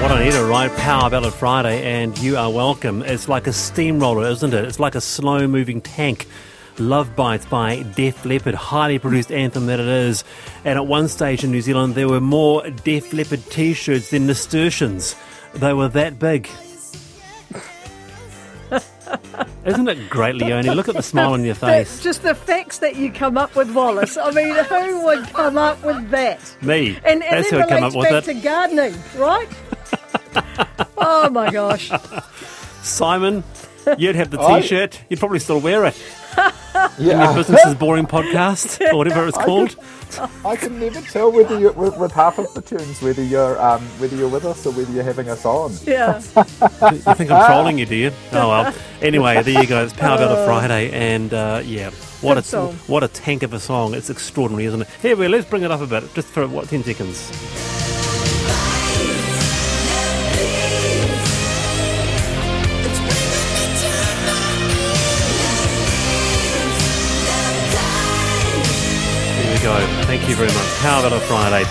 What I need a right power ballad Friday, and you are welcome. It's like a steamroller, isn't it? It's like a slow moving tank. Love Bites by Def Leppard, highly produced anthem that it is. And at one stage in New Zealand, there were more Def Leppard t shirts than nasturtiums. They were that big. Isn't it great, Leonie? Look at the smile on your face. just the facts that you come up with, Wallace. I mean, who would come up with that? Me. And, and That's then who I come up relates with back it. to gardening, right? oh my gosh. Simon, you'd have the t shirt. You'd probably still wear it. Yeah, Business is Boring podcast, or whatever it's I called. I can never tell whether you with, with half of the tunes whether you're um, whether you're with us or whether you're having us on. Yeah. You think I'm trolling you, do you? Oh well. Anyway, there you go. It's Power Battle Friday, and uh, yeah, what Good a song. what a tank of a song. It's extraordinary, isn't it? Here we go. Let's bring it up a bit, just for what ten seconds. Thank you very much. How about a Friday.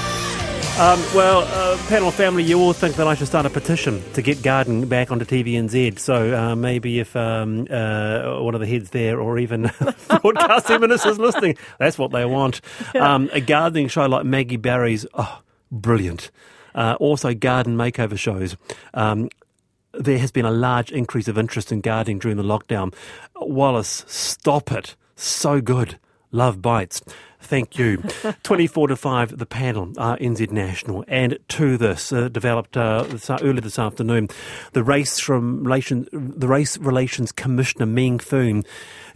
Um, well, uh, panel family, you all think that I should start a petition to get Garden back onto TVNZ. So uh, maybe if um, uh, one of the heads there, or even broadcasting ministers listening, that's what they want. Um, a gardening show like Maggie Barry's, oh, brilliant. Uh, also, garden makeover shows. Um, there has been a large increase of interest in gardening during the lockdown. Wallace, stop it. So good. Love bites. Thank you. 24 to 5, the panel, uh, NZ National. And to this, uh, developed uh, this, earlier this afternoon, the race, from relation, the race Relations Commissioner, Meng Foon,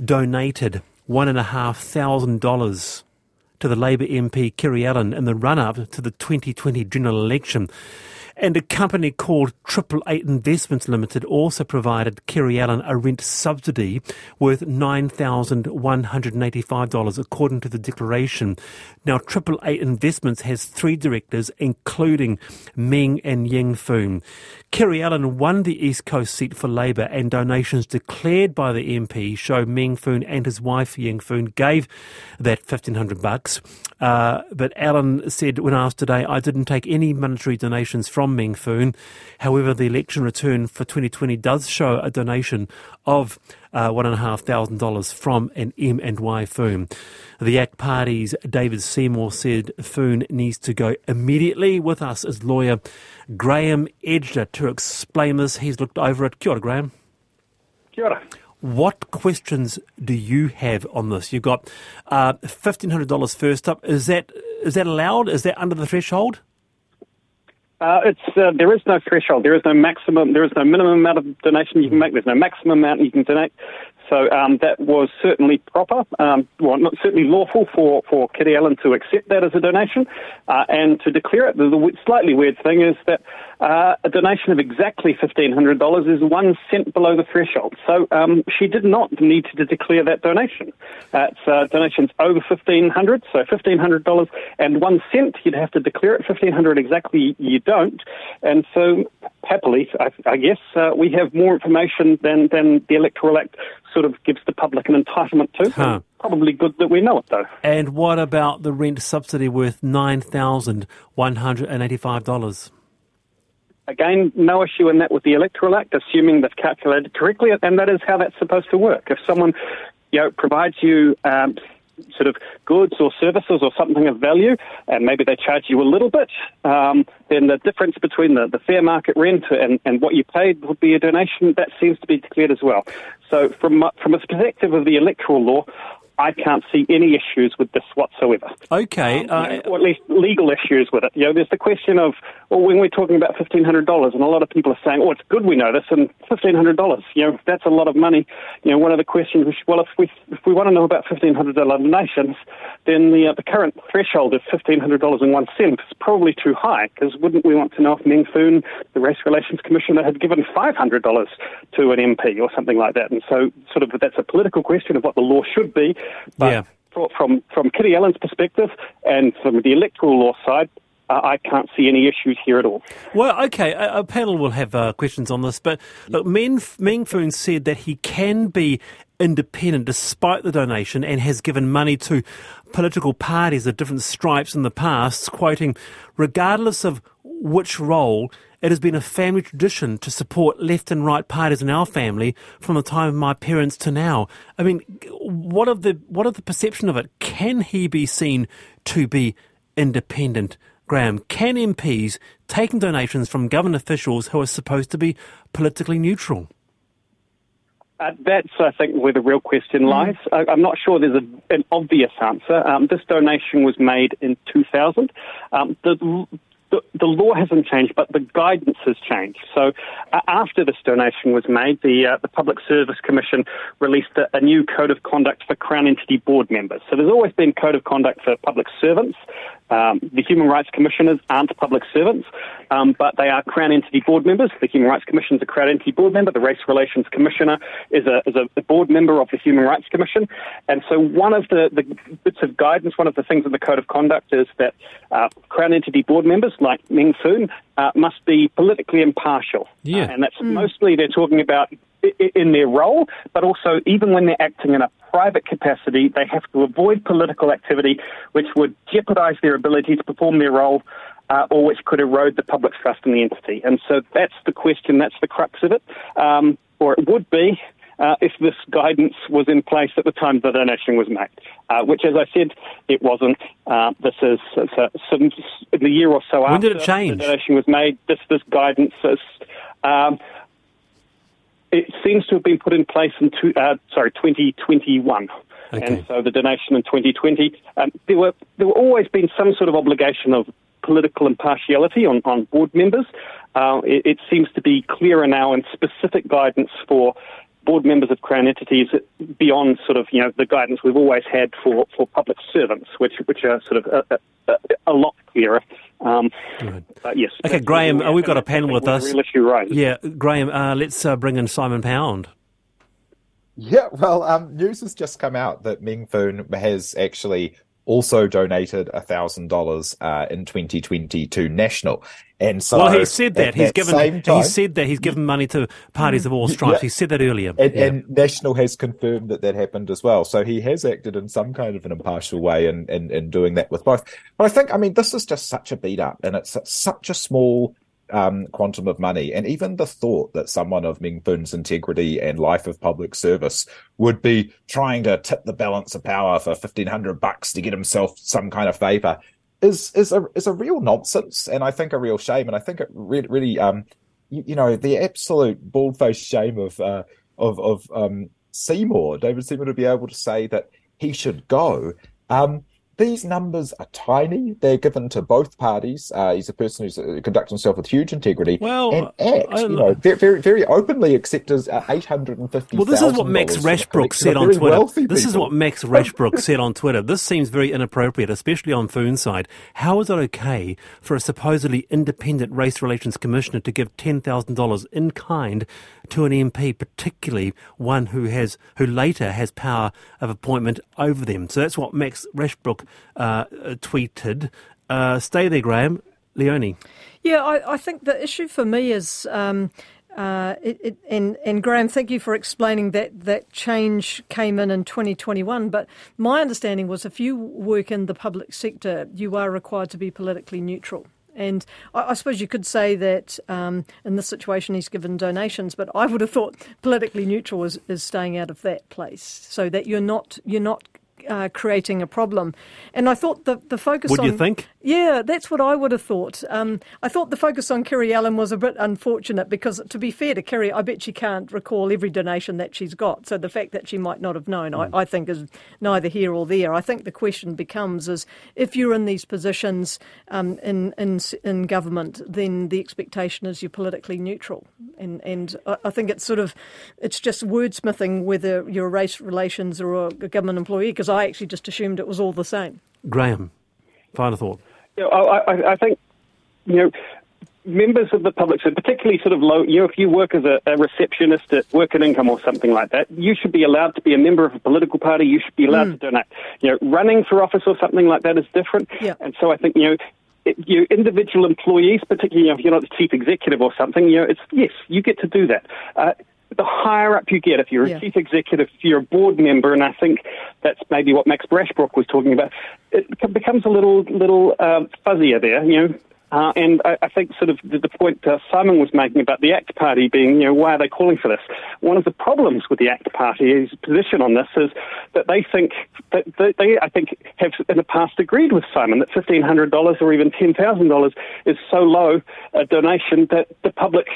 donated $1,500 to the Labour MP Kiri Allan in the run up to the 2020 general election. And a company called Triple Eight Investments Limited also provided Kiri Allan a rent subsidy worth $9,185, according to the declaration. Now, Triple Eight Investments has three directors, including Meng and Ying Foon. Kiri Allan won the East Coast seat for Labour, and donations declared by the MP show Meng Foon and his wife Ying Foon gave that fifteen hundred bucks. Uh, but Allan said when asked today, "I didn't take any monetary donations from Meng Foon. However, the election return for 2020 does show a donation of." Uh, one and a half thousand dollars from an M and Y firm. The ACT Party's David Seymour said Foon needs to go immediately. With us as lawyer Graham Edgeler to explain this. He's looked over it. Kia ora, Graham. Kia ora. What questions do you have on this? You've got uh, fifteen hundred dollars first up. Is that is that allowed? Is that under the threshold? Uh, it's uh, there is no threshold. There is no maximum. There is no minimum amount of donation you can make. There's no maximum amount you can donate. So um, that was certainly proper. Um, well, not certainly lawful for for Kiri Allan to accept that as a donation uh, and to declare it. The, the slightly weird thing is that uh, a donation of exactly fifteen hundred dollars is one cent below the threshold. So um, she did not need to declare that donation. Uh, it's donations over fifteen hundred, so fifteen hundred dollars and one cent. You'd have to declare it. Fifteen hundred exactly, you don't. And so, happily, I, I guess uh, we have more information than than the Electoral Act sort of gives the public an entitlement to. Huh. Probably good that we know it, though. And what about the rent subsidy worth nine thousand one hundred and eighty-five dollars? Again, no issue in that with the Electoral Act, assuming they've calculated correctly, and that is how that's supposed to work. If someone, you know, provides you um, sort of goods or services or something of value, and maybe they charge you a little bit, um, then the difference between the, the fair market rent and, and what you paid would be a donation. That seems to be declared as well. So, from from a perspective of the electoral law, I can't see any issues with this whatsoever. Okay, You uh, or at least legal issues with it. You know, there's the question of, well, when we're talking about fifteen hundred dollars, and a lot of people are saying, "Oh, it's good we know this," and fifteen hundred dollars, you know, that's a lot of money. You know, one of the questions is, well, if we if we want to know about fifteen hundred dollar donations, then the uh, the current threshold of fifteen hundred dollars and one cent is probably too high. Because wouldn't we want to know if Meng Foon, the Race Relations Commissioner, had given five hundred dollars to an MP or something like that? And so, sort of, that's a political question of what the law should be. But Yeah. fro- from from Kiri Allan's perspective and from the electoral law side, uh, I can't see any issues here at all. Well, okay, a, a panel will have uh, questions on this, but look, Meng, Meng Foon said that he can be independent despite the donation and has given money to political parties of different stripes in the past, quoting, regardless of which role It has been a family tradition to support left and right parties in our family from the time of my parents to now. I mean, what of the what of the perception of it? Can he be seen to be independent? Graham, can MPs taking donations from government officials who are supposed to be politically neutral? Uh, that's, I think, where the real question lies. I, I'm not sure there's a, an obvious answer. Um, this donation was made in 2000. Um, the, the, the law hasn't changed, but the guidance has changed. So, uh, after this donation was made, the uh, the Public Service Commission released a, a, new code of conduct for Crown entity board members. So, there's always been code of conduct for public servants. Um, the Human Rights Commissioners aren't public servants, um, but they are Crown entity board members. The Human Rights Commission is a Crown entity board member. The Race Relations Commissioner is a, is a board member of the Human Rights Commission. And so one of the, the bits of guidance, one of the things in the Code of Conduct is that uh, Crown entity board members, like Meng Foon, uh, must be politically impartial. Yeah. Uh, and that's mm. mostly they're talking about in their role, but also even when they're acting in a private capacity, they have to avoid political activity which would jeopardize their ability to perform their role uh, or which could erode the public trust in the entity. And so that's the question, that's the crux of it, um, or it would be. Uh, if this guidance was in place at the time the donation was made, uh, which, as I said, it wasn't. Uh, this is some, in the year or so when after did it change? the donation was made. This this guidance is. Um, it seems to have been put in place in two, uh, sorry 2021. Okay. And so the donation in 2020, um, there were there were always been some sort of obligation of political impartiality on, on board members. Uh, it, it, seems to be clearer now and specific guidance for board members of Crown entities beyond sort of you know the guidance we've always had for, for public servants, which which are sort of a, a, a lot clearer. Um, yes. Okay, Graham, uh, we've got a panel with us. Real issue, right? Yeah, Graham, uh, let's uh, bring in Simon Pound. Yeah, well, um, news has just come out that Meng Foon has actually also donated a $1,000 uh, in 2020 to National. And so, well, he said that he's given. Time, he said that he's given money to parties of all stripes. Yeah, he said that earlier, and, yeah. and, National has confirmed that that happened as well. So he has acted in some kind of an impartial way in, in, in doing that with both. But I think, I mean, this is just such a beat up, and it's such a small um, quantum of money. And even the thought that someone of Meng Foon's integrity and life of public service would be trying to tip the balance of power for fifteen hundred bucks to get himself some kind of favor is is a is a real nonsense, and I think a real shame. And I think it really, really um, you, you know, the absolute bald faced shame of uh, of of um, Seymour, David Seymour, to be able to say that he should go. Um, these numbers are tiny. They're given to both parties. Uh, he's a person who's uh, conducts himself with huge integrity well, and acts, you know, very, very, very openly accepts uh, eight hundred and fifty. Well, this is what Max Rashbrooke said on Twitter. This is what Max Rashbrooke said on Twitter. This seems very inappropriate, especially on Foon's side. How is it okay for a supposedly independent race relations commissioner to give ten thousand dollars in kind to an MP, particularly one who has who later has power of appointment over them? So that's what Max Rashbrooke uh, tweeted. Uh, stay there, Graham. Leonie. Yeah, I, I, think the issue for me is. Um, uh, it, it, and, and Graham, thank you for explaining that that change came in in 2021. But my understanding was if you work in the public sector, you are required to be politically neutral. And I, I suppose you could say that um, in this situation he's given donations, but I would have thought politically neutral is, is staying out of that place, so that you're not you're not uh, creating a problem. And I thought the, the focus Would on. you think? Yeah, that's what I would have thought. Um, I thought the focus on Kiri Allan was a bit unfortunate because, to be fair to Kiri, I bet she can't recall every donation that she's got. So the fact that she might not have known, mm. I, I, think, is neither here or there. I think the question becomes is if you're in these positions um, in, in, in government, then the expectation is you're politically neutral. And, and I, I think it's sort of, it's just wordsmithing whether you're a race relations or a government employee because I actually just assumed it was all the same. Graham, final thought. You know, I, I, think you know members of the public, so particularly sort of low, you know, if you work as a, a, receptionist at Work and Income or something like that, you should be allowed to be a member of a political party. You should be allowed mm. to donate. You know, running for office or something like that is different. Yeah. And so I think you know. It, you individual employees, particularly you know, if you're not the chief executive or something, you know, it's yes, you get to do that. Uh, the higher up you get, if you're a yeah. chief executive, if you're a board member, and I think that's maybe what Max Rashbrooke was talking about, it becomes a little little uh, fuzzier there. You know, Uh, and I, I, think sort of the, the point uh, Simon was making about the ACT Party being, you know, why are they calling for this? One of the problems with the ACT Party's position on this is that they think that they, they I think, have in the past agreed with Simon that fifteen hundred dollars or even ten thousand dollars is so low a donation that the public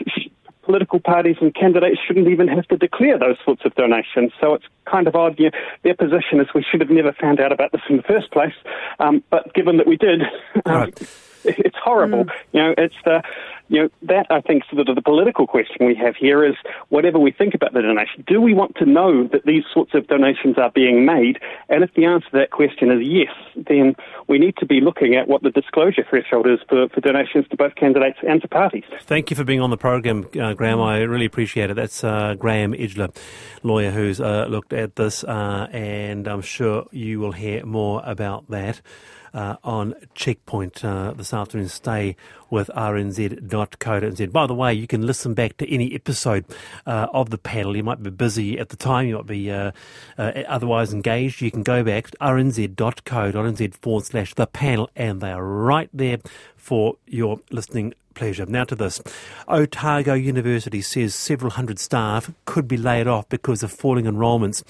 political parties and candidates shouldn't even have to declare those sorts of donations. So it's kind of odd. Their position is we should have never found out about this in the first place. Um, but given that we did, um, right. It's horrible. Mm. You know, it's the you know, that I think sort of the political question we have here is whatever we think about the donation, do we want to know that these sorts of donations are being made? And if the answer to that question is yes, then we need to be looking at what the disclosure threshold is for, for donations to both candidates and to parties. Thank you for being on the program, uh, Graham. I really appreciate it. That's uh, Graham Edgeler, lawyer who's uh, looked at this, uh, and I'm sure you will hear more about that on Checkpoint uh, this afternoon. Stay with rnz.co.nz. By the way, you can listen back to any episode uh, of the panel. You might be busy at the time, you might be uh, uh, otherwise engaged. You can go back to rnz.co.nz forward slash the panel, and they are right there for your listening pleasure. Now to this. Otago University says several hundred staff could be laid off because of falling enrolments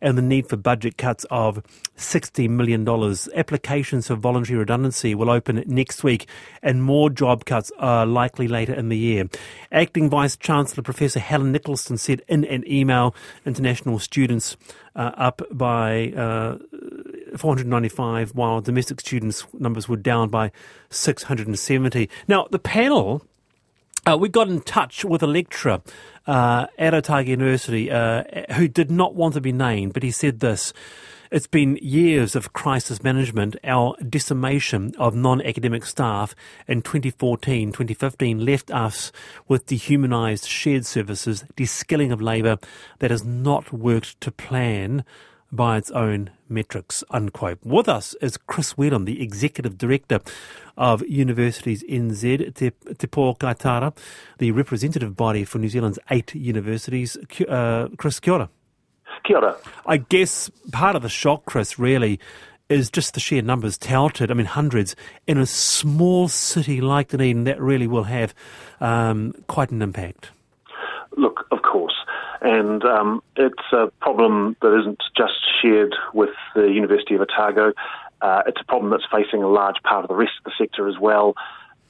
and the need for budget cuts of $60 million. Applications for voluntary redundancy will open next week and more job cuts are likely later in the year. Acting Vice Chancellor Professor Helen Nicholson said in an email international students uh, up by uh, 495, while domestic students numbers were down by 670. Now, the panel, uh, we got in touch with a lecturer uh, at Otago University uh, who did not want to be named, but he said this. It's been years of crisis management. Our decimation of non academic staff in 2014 2015 left us with dehumanised shared services, de-skilling of labour that has not worked to plan by its own metrics, unquote. With us is Chris Whelan, the Executive Director of Universities NZ, Te, Te Pōkai Tara, the representative body for New Zealand's eight universities. Uh, Chris, kia ora. Kia ora. I guess part of the shock, Chris, really is just the sheer numbers touted. I mean, hundreds in a small city like Dunedin, that really will have um, quite an impact. Look, of course. And um, it's a problem that isn't just shared with the University of Otago. Uh, it's a problem that's facing a large part of the rest of the sector as well.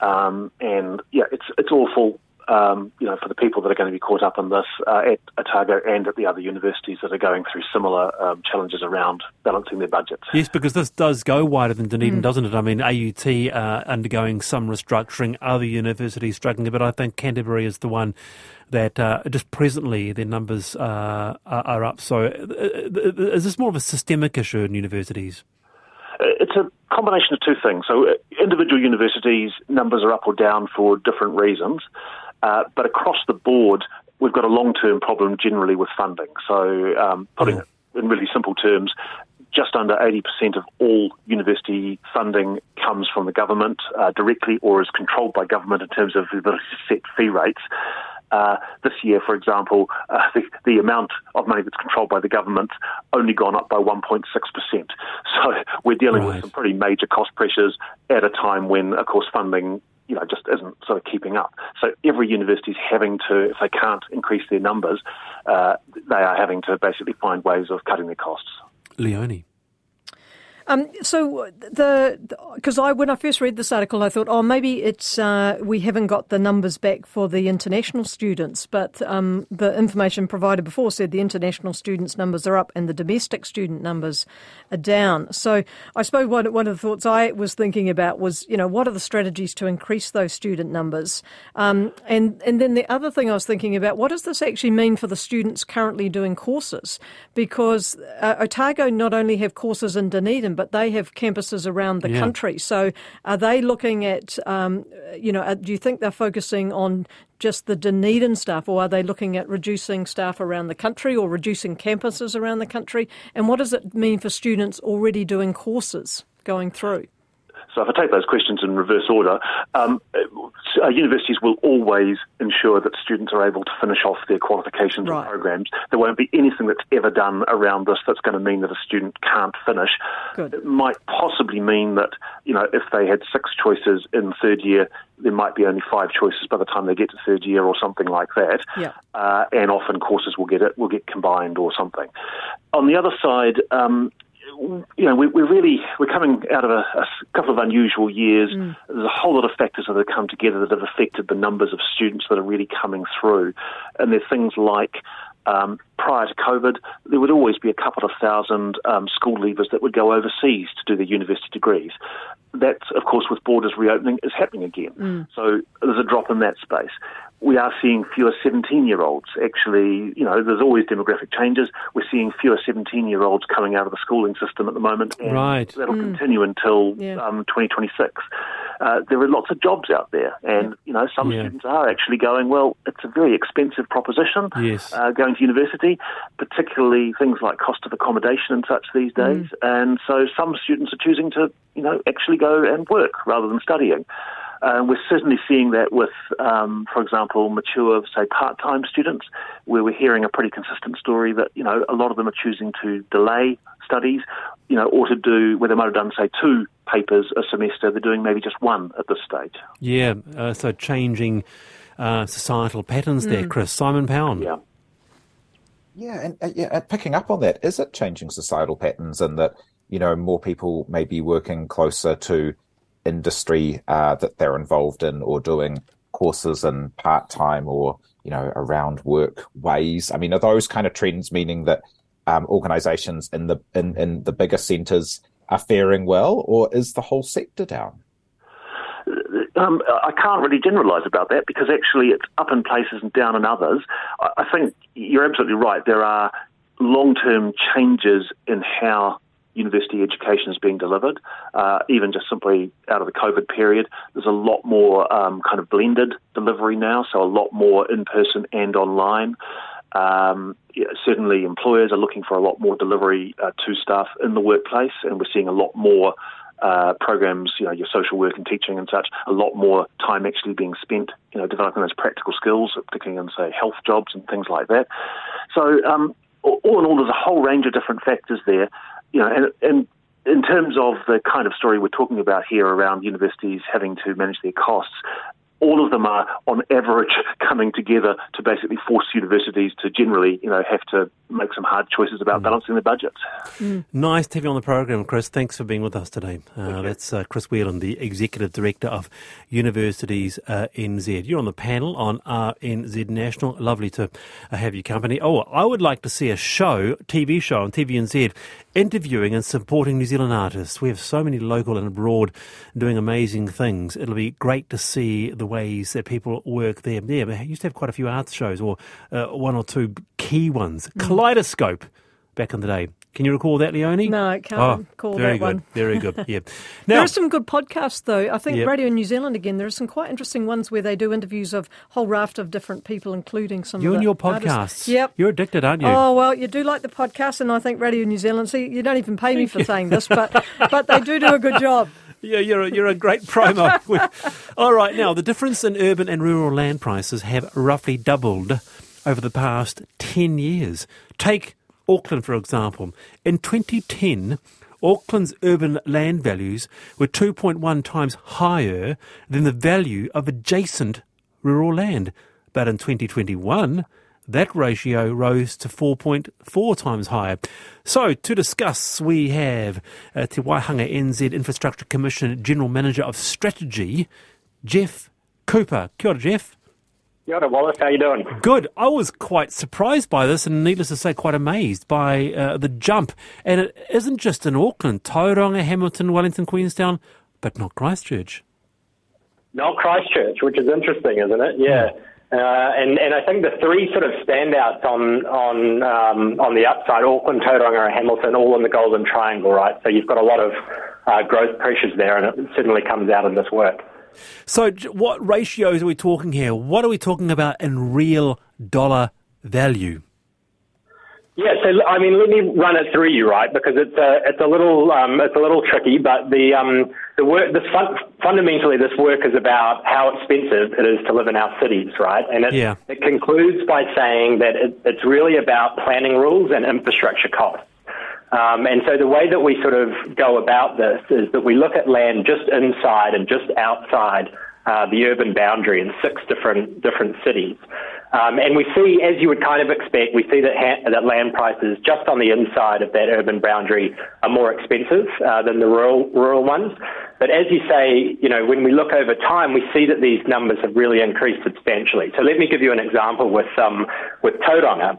Um, and yeah, it's it's awful um, you know, for the people that are going to be caught up in this uh, at Otago and at the other universities that are going through similar um, challenges around balancing their budgets. Yes, because this does go wider than Dunedin, mm. doesn't it? I mean, AUT uh, undergoing some restructuring, other universities struggling but. I think Canterbury is the one that uh, just presently their numbers uh, are, are, up. So, uh, uh, is this more of a systemic issue in universities? It's a combination of two things. So, individual universities' numbers are up or down for different reasons. Uh, but across the board, we've got a long term problem generally with funding. So, um, putting it in really simple terms, just under 80% of all university funding comes from the government uh, directly or is controlled by government in terms of the ability to set fee rates. Uh, this year, for example, uh, the, the, amount of money that's controlled by the government only gone up by 1.6%. So we're dealing right. with some pretty major cost pressures at a time when, of course, funding you know, just isn't sort of keeping up. So every university is having to, if they can't increase their numbers, uh, they are having to basically find ways of cutting their costs. Leonie. Um, so the because I when I first read this article, I thought, oh, maybe it's uh, we haven't got the numbers back for the international students, but um, the information provided before said the international students numbers are up and the domestic student numbers are down. So I suppose one one of the thoughts I was thinking about was, you know, what are the strategies to increase those student numbers, um, and and then the other thing I was thinking about, what does this actually mean for the students currently doing courses? Because uh, Otago not only have courses in Dunedin but they have campuses around the yeah. country. So are they looking at, um, you know, uh, do you think they're focusing on just the Dunedin staff, or are they looking at reducing staff around the country or reducing campuses around the country? And what does it mean for students already doing courses going through? So if I take those questions in reverse order, um, uh, universities will always ensure that students are able to finish off their qualifications Right. and programs. There won't be anything that's ever done around this that's going to mean that a student can't finish. Good. It might possibly mean that, you know, if they had six choices in third year, there might be only five choices by the time they get to third year or something like that. Yeah. Uh, and often courses will get it will get combined or something. On the other side, um, you know, we, we're really we're coming out of a, a couple of unusual years. There's a whole lot of factors that have come together that have affected the numbers of students that are really coming through, and there's things like. Um, prior to COVID, there would always be a couple of thousand um, school leavers that would go overseas to do their university degrees. That, of course, with borders reopening, is happening again. So there's a drop in that space. We are seeing fewer 17 year olds. Actually, you know, there's always demographic changes. We're seeing fewer 17 year olds coming out of the schooling system at the moment. And Right. That'll continue until Yeah. um, 2026. Uh, there are lots of jobs out there, and you know some Yeah. students are actually going. Well, it's a very expensive proposition. Yes. Uh, going to university, particularly things like cost of accommodation and such these days, and so some students are choosing to, you know, actually go and work rather than studying. Uh, we're certainly seeing that with, um, for example, mature, say, part-time students, where we're hearing a pretty consistent story that you know a lot of them are choosing to delay studies, you know, or to do where they might have done, say, two papers a semester, they're doing maybe just one at this stage. Yeah, uh, so changing uh, societal patterns Mm. there, Chris. Simon Pound. Yeah. Yeah, and uh, yeah, and picking up on that, is it changing societal patterns and that you know more people may be working closer to industry uh, that they're involved in or doing courses in part time or you know around work ways? I mean, are those kind of trends meaning that um, organisations in the in, in the bigger centres are faring well, or is the whole sector down? Um, I can't really generalise about that because actually it's up in places and down in others. I, I think you're absolutely right. There are long term changes in how university education is being delivered, uh, even just simply out of the COVID period. There's a lot more um, kind of blended delivery now, so a lot more in person and online. Um, yeah, certainly, employers are looking for a lot more delivery uh, to staff in the workplace, and we're seeing a lot more uh, programs, you know, your social work and teaching and such, a lot more time actually being spent, you know, developing those practical skills, particularly in, say, health jobs and things like that. So, um, all in all, there's a whole range of different factors there, you know, and, and in terms of the kind of story we're talking about here around universities having to manage their costs, all of them are, on average, coming together to basically force universities to generally, you know, have to make some hard choices about balancing their budgets. Nice to have you on the program, Chris. Thanks for being with us today. Uh, that's uh, Chris Whelan, the Executive Director of Universities uh, NZ. You're on the panel on RNZ National. Lovely to uh, have you company. Oh, I would like to see a show, TV show on TVNZ, interviewing and supporting New Zealand artists. We have so many local and abroad doing amazing things. It'll be great to see the ways that people work there. Yeah, we used to have quite a few arts shows, or uh, one or two key ones. Kaleidoscope back in the day. Can you recall that, Leonie? No, I can't Oh, recall very that good, one. Very good. Yeah. There are some good podcasts, though. I think Yep. Radio New Zealand again. There are some quite interesting ones where they do interviews of a whole raft of different people, including some. you and your artists. podcasts. Yep. You're addicted, aren't you? Oh well, you do like the podcast, and I think Radio New Zealand. See, you don't even pay me for saying this, but but they do do a good job. Yeah, you're a, you're a great promo. All right, now the difference in urban and rural land prices have roughly doubled over the past 10 years. Take Auckland, for example. In 2010, Auckland's urban land values were 2.1 times higher than the value of adjacent rural land. But in 2021, that ratio rose to 4.4 times higher. So, to discuss, we have uh, Te Waihanga NZ Infrastructure Commission General Manager of Strategy, Jeff Cooper. Kia ora, Jeff. Kia ora, Wallace. How you doing? Good. I was quite surprised by this and needless to say, quite amazed by uh, the jump. And it isn't just in Auckland, Tauranga, Hamilton, Wellington, Queenstown, but not Christchurch. Not Christchurch, which is interesting, isn't it? Yeah. Uh, and, and I think the three sort of standouts on on um, on the upside, Auckland, Tauranga, and Hamilton, all in the Golden Triangle, right? So you've got a lot of uh, growth pressures there, and it certainly comes out in this work. So, what ratios are we talking here? What are we talking about in real dollar value? Yeah, so I mean, let me run it through you, right? Because it's a it's a little um, it's a little tricky, but the um, the work, this fun, fundamentally, this work is about how expensive it is to live in our cities, right? And it, Yeah. it concludes by saying that it, it's really about planning rules and infrastructure costs. Um, and so the way that we sort of go about this is that we look at land just inside and just outside uh, the urban boundary in six different different cities. Um, and we see, as you would kind of expect, we see that, ha- that land prices just on the inside of that urban boundary are more expensive uh, than the rural rural ones. But as you say, you know, when we look over time, we see that these numbers have really increased substantially. So let me give you an example with um, with Tauranga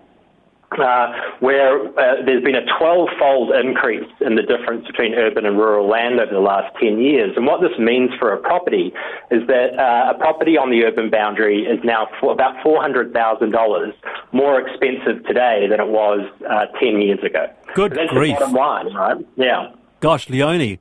uh, where uh, there's been a 12-fold increase in the difference between urban and rural land over the last 10 years. And what this means for a property is that uh, a property on the urban boundary is now for about $400,000 more expensive today than it was uh, 10 years ago. Good So that's grief. bottom line, right? Yeah. Gosh, Leonie,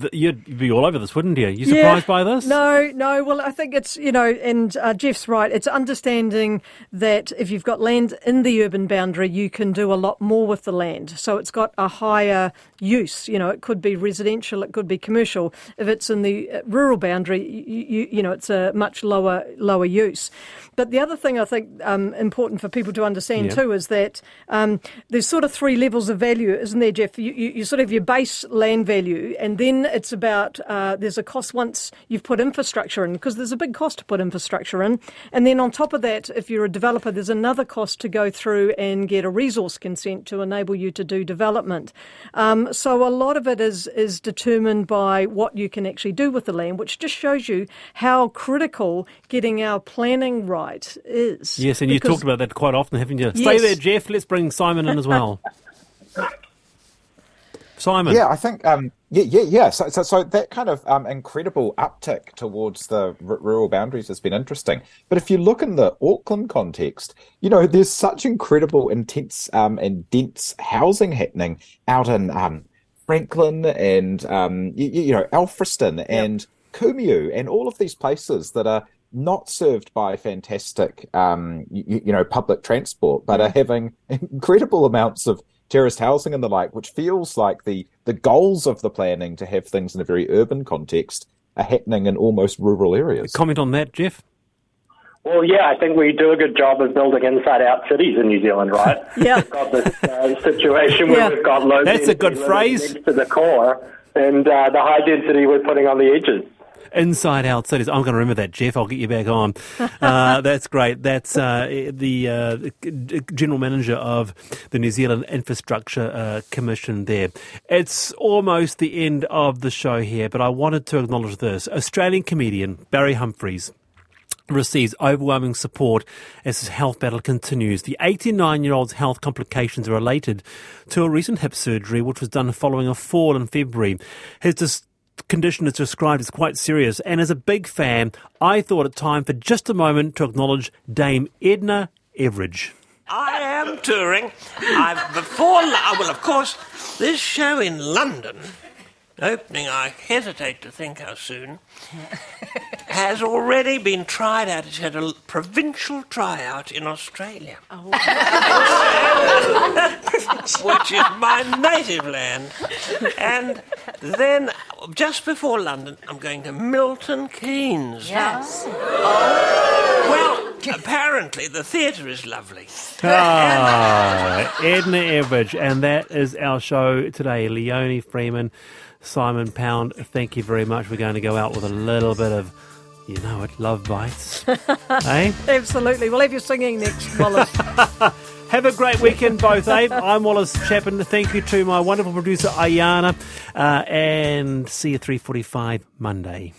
th- you'd be all over this, wouldn't you? You surprised by this? No, no. Well, I think it's, you know, and uh, Jeff's right. It's understanding that if you've got land in the urban boundary, you can do a lot more with the land. So it's got a higher use. You know, it could be residential, it could be commercial. If it's in the uh, rural boundary, you, you, you know, it's a much lower lower use. But the other thing I think um, important for people to understand Yeah. too is that um, there's sort of three levels of value, isn't there, Jeff? You, you, you sort of have your base land value, and then it's about uh, there's a cost once you've put infrastructure in, because there's a big cost to put infrastructure in, and then on top of that, if you're a developer, there's another cost to go through and get a resource consent to enable you to do development. Um, so a lot of it is is determined by what you can actually do with the land, which just shows you how critical getting our planning right is. Yes, and you Because- talked about that quite often, haven't you? Stay Yes. there, Jeff. Let's bring Simon in as well. Simon. Yeah, I think um, yeah, yeah, yeah. So, so, so that kind of um, incredible uptick towards the r- rural boundaries has been interesting. But if you look in the Auckland context, you know, there's such incredible, intense, um, and dense housing happening out in um, Franklin and um, you, you know, Alfriston and Kumeu and all of these places that are not served by fantastic, um, you, you know, public transport, but are having incredible amounts of terraced housing and the like, which feels like the the goals of the planning to have things in a very urban context are happening in almost rural areas. Comment on that, Jeff? Well, yeah, I think we do a good job of building inside-out cities in New Zealand, right? Yeah. We've got this uh, situation where Yeah. we've got low That's a good phrase. to the core, and uh, the high density we're putting on the edges. Inside Out Cities. I'm going to remember that, Jeff. I'll get you back on. Uh, that's great. That's uh, the uh, general manager of the New Zealand Infrastructure uh, Commission there. It's almost the end of the show here, but I wanted to acknowledge this. Australian comedian Barry Humphries receives overwhelming support as his health battle continues. The 89 year old's health complications are related to a recent hip surgery which was done following a fall in February. His condition is described as quite serious, and as a big fan, I thought it time for just a moment to acknowledge Dame Edna Everage. I am touring. I've before. uh, Well, of course, this show in London, opening, I hesitate to think how soon, has already been tried out. It's had a provincial tryout in Australia, which is my native land. And then, just before London, I'm going to Milton Keynes. Yes. Oh. Well, apparently the theatre is lovely. Ah, Edna Everage, and that is our show today. Leonie Freeman, Simon Pound, thank you very much. We're going to go out with a little bit of, you know it, love bites. eh? Absolutely. We'll have you singing next, Wallace. Have a great weekend, both, Abe. I'm Wallace Chapman. Thank you to my wonderful producer, Ayana, uh, and see you 3.45 Monday.